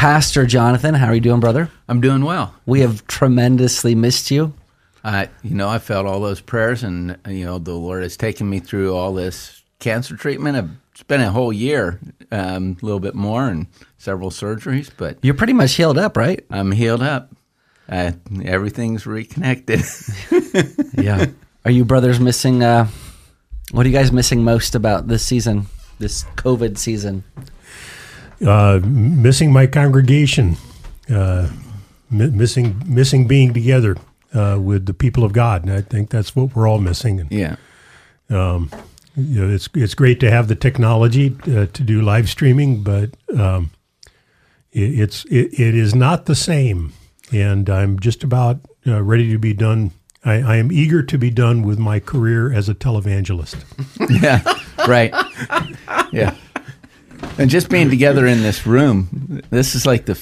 Pastor Jonathan, how are you doing, brother? I'm doing well. We have tremendously missed you. Uh, you know, I felt all those prayers, and you know, the Lord has taken me through all this cancer treatment. It's been a whole year, um, a little bit more, and several surgeries, but You're pretty much healed up, right? I'm healed up. Uh, everything's reconnected. Yeah. Are you brothers missing? Uh, what are you guys missing most about this season, this COVID season? Uh, missing my congregation, uh, mi- missing missing being together uh, with the people of God, and I think that's what we're all missing. And yeah, you know, it's it's great to have the technology uh, to do live streaming, but um, it, it's it, it is not the same. And I'm just about uh, ready to be done. I, I am eager to be done with my career as a televangelist. yeah, right. Yeah, and just being together in this room, this is like the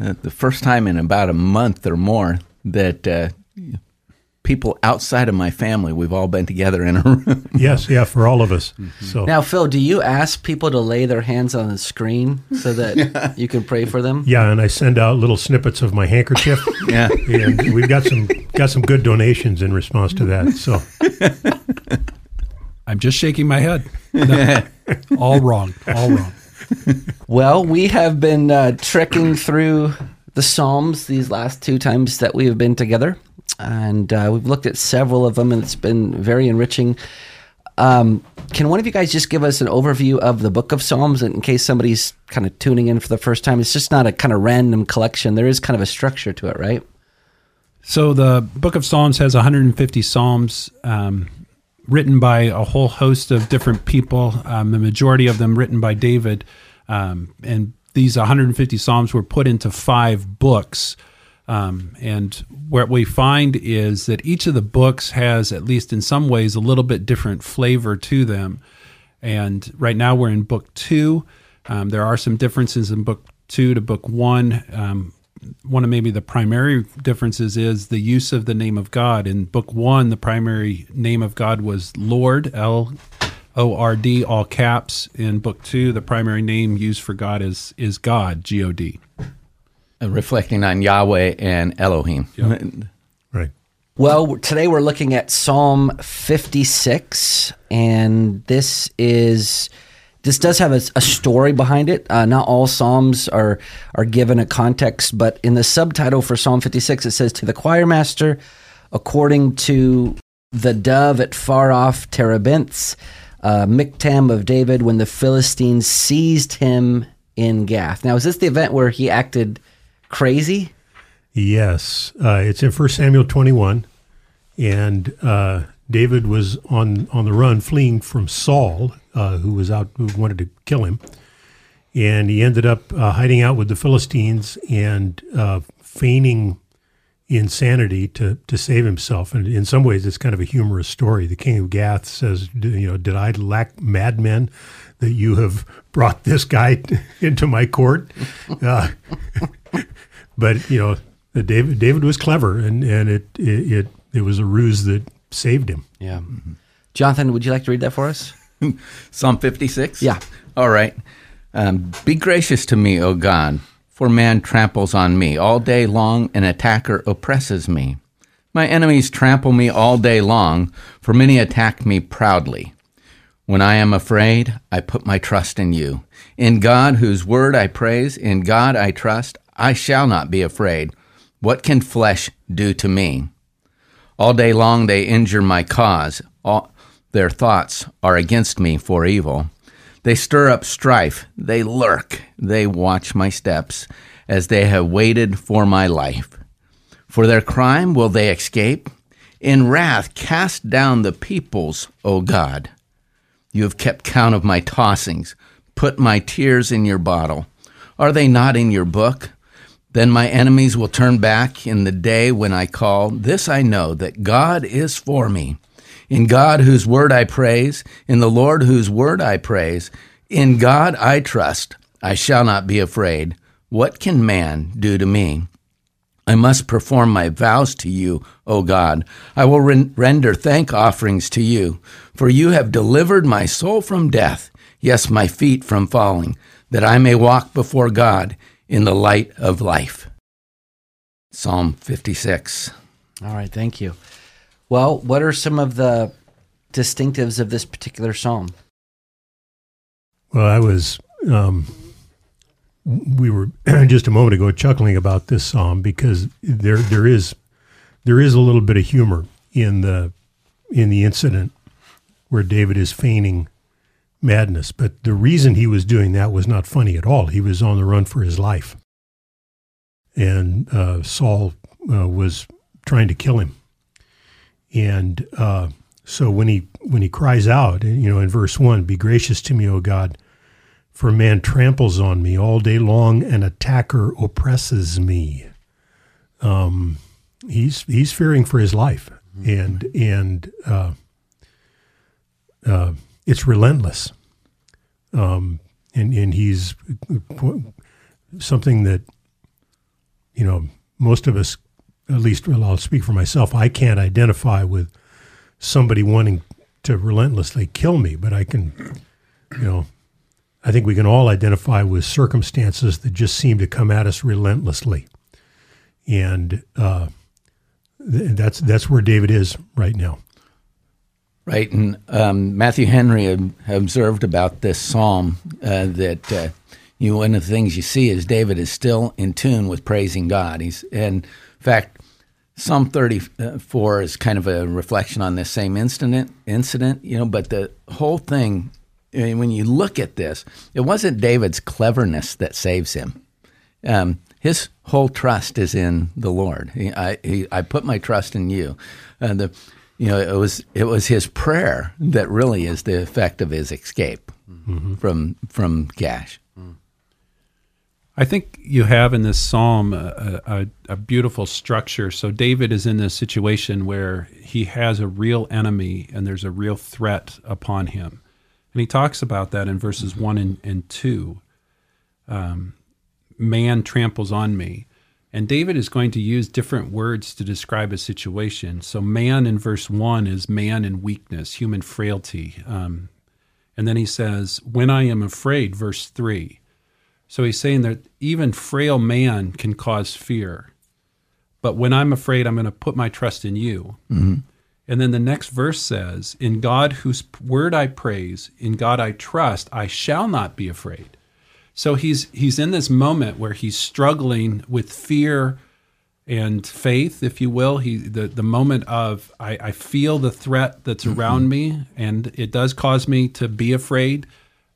uh, the first time in about a month or more that uh, people outside of my family we've all been together in a room. yes, yeah, for all of us. So Now, Phil, do you ask people to lay their hands on the screen so that you can pray for them? yeah, and I send out little snippets of my handkerchief. yeah. and we've got some got some good donations in response to that. So I'm just shaking my head. No, all wrong. All wrong. Well, we have been uh, trekking through the Psalms these last two times that we have been together, and uh, we've looked at several of them, and it's been very enriching. Um, can one of you guys just give us an overview of the Book of Psalms, in case somebody's kind of tuning in for the first time? It's just not a kind of random collection. There is kind of a structure to it, right? So the Book of Psalms has 150 psalms um, written by a whole host of different people. Um, the majority of them written by David, um, and these 150 psalms were put into five books. Um, and what we find is that each of the books has, at least in some ways, a little bit different flavor to them. And right now we're in book two. Um, there are some differences in book two to book one. One of maybe the primary differences is the use of the name of God. In book one, the primary name of God was Lord, L O R D, all caps. In book two, the primary name used for God is is God, G O D. Reflecting on Yahweh and Elohim. right. Well, today we're looking at Psalm 56, and this is this does have a, a story behind it. Uh, not all psalms are are given a context, but in the subtitle for Psalm 56, it says, "To the choir master, according to the dove at far off terebinths, uh, Miktam of David, when the Philistines seized him in Gath." Now, is this the event where he acted crazy? Yes, uh, it's in First Samuel twenty one, and uh, David was on on the run, fleeing from Saul, uh, who was out who wanted to kill him, and he ended up uh, hiding out with the Philistines and uh, feigning insanity to to save himself. And in some ways, it's kind of a humorous story. The king of Gath says, "D- "You know, did I lack madmen that you have brought this guy into my court?" Uh, but you know, David David was clever, and and it it it, it was a ruse that saved him. Yeah. Jonathan, would you like to read that for us? Psalm 56? Yeah. All right. Um, Be gracious to me, O God, for man tramples on me. All day long, an attacker oppresses me. My enemies trample me all day long, for many attack me proudly. When I am afraid, I put my trust in you. In God, whose word I praise, in God I trust, I shall not be afraid. What can flesh do to me? All day long they injure my cause. All, Their thoughts are against me for evil. They stir up strife. They lurk. They watch my steps as they have waited for my life. For their crime will they escape? In wrath, cast down the peoples, O God. You have kept count of my tossings, put my tears in your bottle. Are they not in your book? Then my enemies will turn back in the day when I call. This I know that God is for me. In God whose word I praise, in the Lord whose word I praise, in God I trust. I shall not be afraid. What can man do to me? I must perform my vows to you, O God. I will render thank offerings to you, for you have delivered my soul from death, yes, my feet from falling, that I may walk before God in the light of life. Psalm 56. All right, thank you. Well, what are some of the distinctives of this particular psalm? Well, I was, um, we were just a moment ago chuckling about this psalm because there there is there is a little bit of humor in the in the incident where David is feigning madness, but the reason he was doing that was not funny at all. He was on the run for his life, and uh, Saul uh, was trying to kill him, and uh, so when he when he cries out, you know, in verse one, "Be gracious to me, O God." For man tramples on me all day long, an attacker oppresses me. Um, he's he's fearing for his life, and and uh, uh, it's relentless. Um, and and he's something that you know most of us, at least well, I'll speak for myself. I can't identify with somebody wanting to relentlessly kill me, but I can, you know, I think we can all identify with circumstances that just seem to come at us relentlessly, and uh, th- that's that's where David is right now. Right, and um, Matthew Henry observed about this psalm uh, that uh, you know, one of the things you see is David is still in tune with praising God. He's and in fact, Psalm 34 is kind of a reflection on this same incident. Incident, you know, but the whole thing when you look at this, it wasn't David's cleverness that saves him. Um, his whole trust is in the Lord. He, I, he, I put my trust in you. Uh, the, you know, it was it was his prayer that really is the effect of his escape mm-hmm. from from Gath. I think you have in this psalm a, a, a, beautiful structure. So David is in this situation where he has a real enemy and there's a real threat upon him. And he talks about that in verses 1 and, and 2. Um, man tramples on me. And David is going to use different words to describe a situation. So, man in verse 1 is man in weakness, human frailty. Um, and then he says, When I am afraid, verse 3. So he's saying that even frail man can cause fear. But when I'm afraid, I'm going to put my trust in you. Mm-hmm. And then the next verse says, In God whose word I praise, in God I trust, I shall not be afraid. So he's he's in this moment where he's struggling with fear and faith, if you will. He the, the moment of I, I feel the threat that's mm-hmm. around me and it does cause me to be afraid,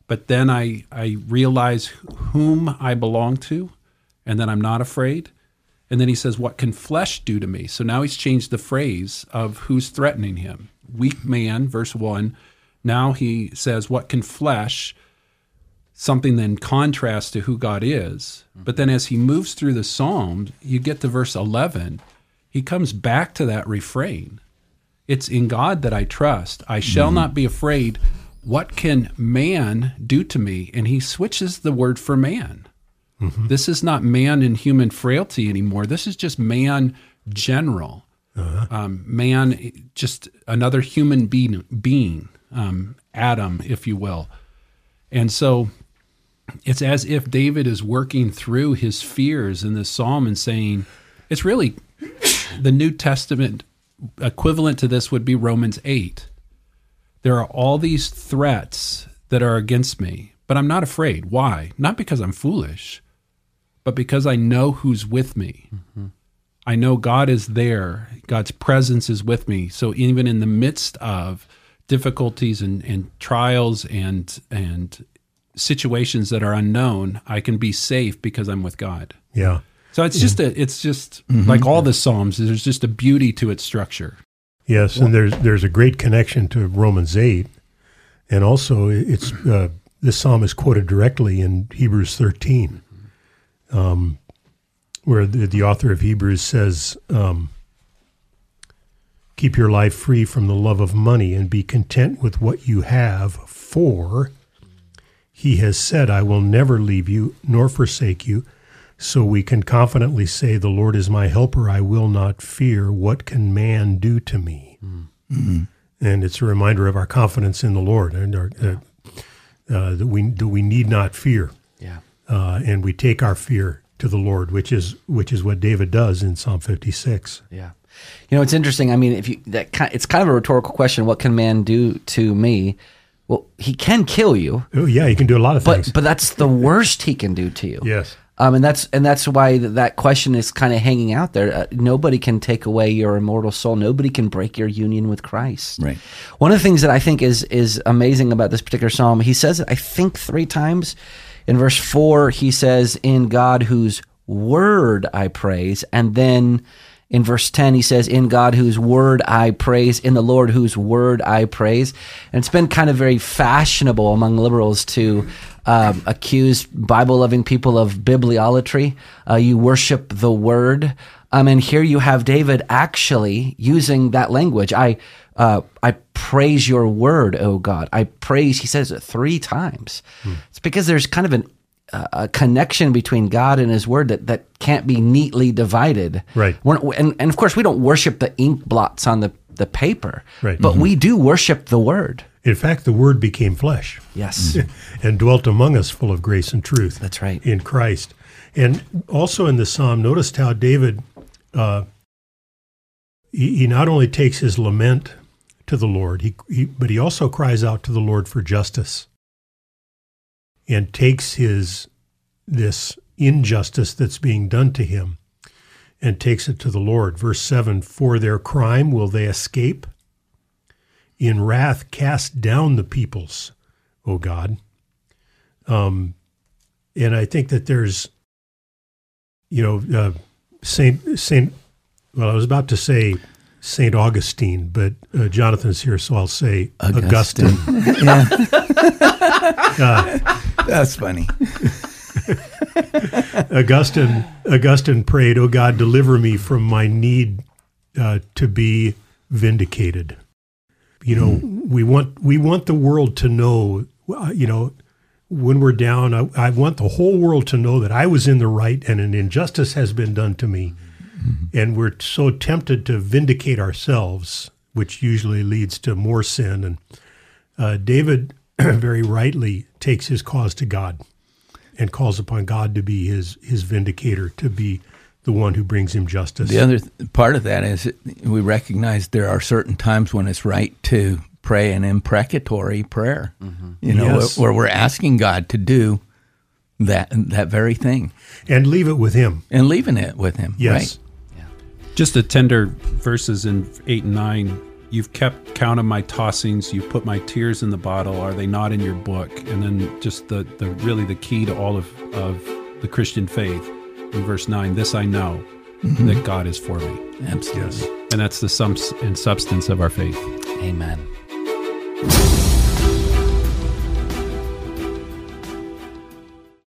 but then I, I realize whom I belong to, and then I'm not afraid. And then he says, What can flesh do to me? So now he's changed the phrase of who's threatening him. Weak man, verse 1. Now he says, What can flesh? Something then contrasts to who God is. But then as he moves through the psalm, you get to verse 11, he comes back to that refrain. It's in God that I trust. I shall mm-hmm. not be afraid. What can man do to me? And he switches the word for man. Mm-hmm. This is not man in human frailty anymore. This is just man general. Uh-huh. Um, man, just another human being, being um, Adam, if you will. And so it's as if David is working through his fears in this psalm and saying, it's really the New Testament equivalent to this would be Romans 8. There are all these threats that are against me, but I'm not afraid. Why? Not because I'm foolish, but because I know who's with me. Mm-hmm. I know God is there. God's presence is with me. So even in the midst of difficulties and, and trials and and situations that are unknown, I can be safe because I'm with God. Yeah. So it's just a it's just like all the Psalms, there's just a beauty to its structure. Yes, and there's there's a great connection to Romans eight, and also it's uh, this psalm is quoted directly in Hebrews thirteen, um, where the, the author of Hebrews says, um, "Keep your life free from the love of money, and be content with what you have, for He has said, I will never leave you nor forsake you." So we can confidently say, The Lord is my helper. I will not fear. What can man do to me? And it's a reminder of our confidence in the Lord and our, uh, uh, that, we, that we need not fear. Yeah. Uh, and we take our fear to the Lord, which is, which is what David does in Psalm 56. Yeah. You know, it's interesting. I mean, if you that ki- it's kind of a rhetorical question. What can man do to me? Well, he can kill you, Oh, yeah, he can do a lot of but things. but that's the worst he can do to you. yes. Um, and that's and that's why th- that question is kind of hanging out there. Uh, nobody can take away your immortal soul. Nobody can break your union with Christ. Right. One of the things that I think is is amazing about this particular psalm, he says it I think three times. In verse four, he says, "In God whose word I praise," and then in verse 10 he says in god whose word i praise in the lord whose word i praise. And it's been kind of very fashionable among liberals to um, accuse bible loving people of bibliolatry. Uh, you worship the word. Um, and here you have david actually using that language. I uh, I praise your word, O God. I praise, he says it three times. It's because there's kind of an, a connection between God and his word that, that can't be neatly divided. Right. We're, and, and of course, we don't worship the ink blots on the, the paper, Right. but we do worship the word. In fact, the Word became flesh Yes. and dwelt among us full of grace and truth. That's right. In Christ. And also in the psalm, notice how David, uh, he, he not only takes his lament to the Lord, he, he, but he also cries out to the Lord for justice and takes his this injustice that's being done to him and takes it to the Lord. Verse 7 For their crime will they escape? In wrath cast down the peoples, O God. Um, and I think that there's, you know, uh, Saint Saint. Well, I was about to say Saint Augustine, but uh, Jonathan's here, so I'll say Augustine. yeah. That's funny. Augustine Augustine prayed, "O God, deliver me from my need uh, to be vindicated." You know, we want we want the world to know. uh, You know, when we're down, I, I want the whole world to know that I was in the right and an injustice has been done to me. And we're so tempted to vindicate ourselves, which usually leads to more sin. And uh, David very rightly takes his cause to God and calls upon God to be his his vindicator, to be the one who brings him justice. The other th- part of that is we recognize there are certain times when it's right to pray an imprecatory prayer. Mm-hmm. You know, Yes. where, where we're asking God to do that that very thing and leave it with him. and leaving it with Him. Yes. Just the tender verses in 8 and 9. You've kept count of my tossings. You've put my tears in the bottle. Are they not in your book? And then just the, the really the key to all of, of the Christian faith in verse 9 this I know mm-hmm. that God is for me. Absolutely. Yes. And that's the sum and substance of our faith. Amen.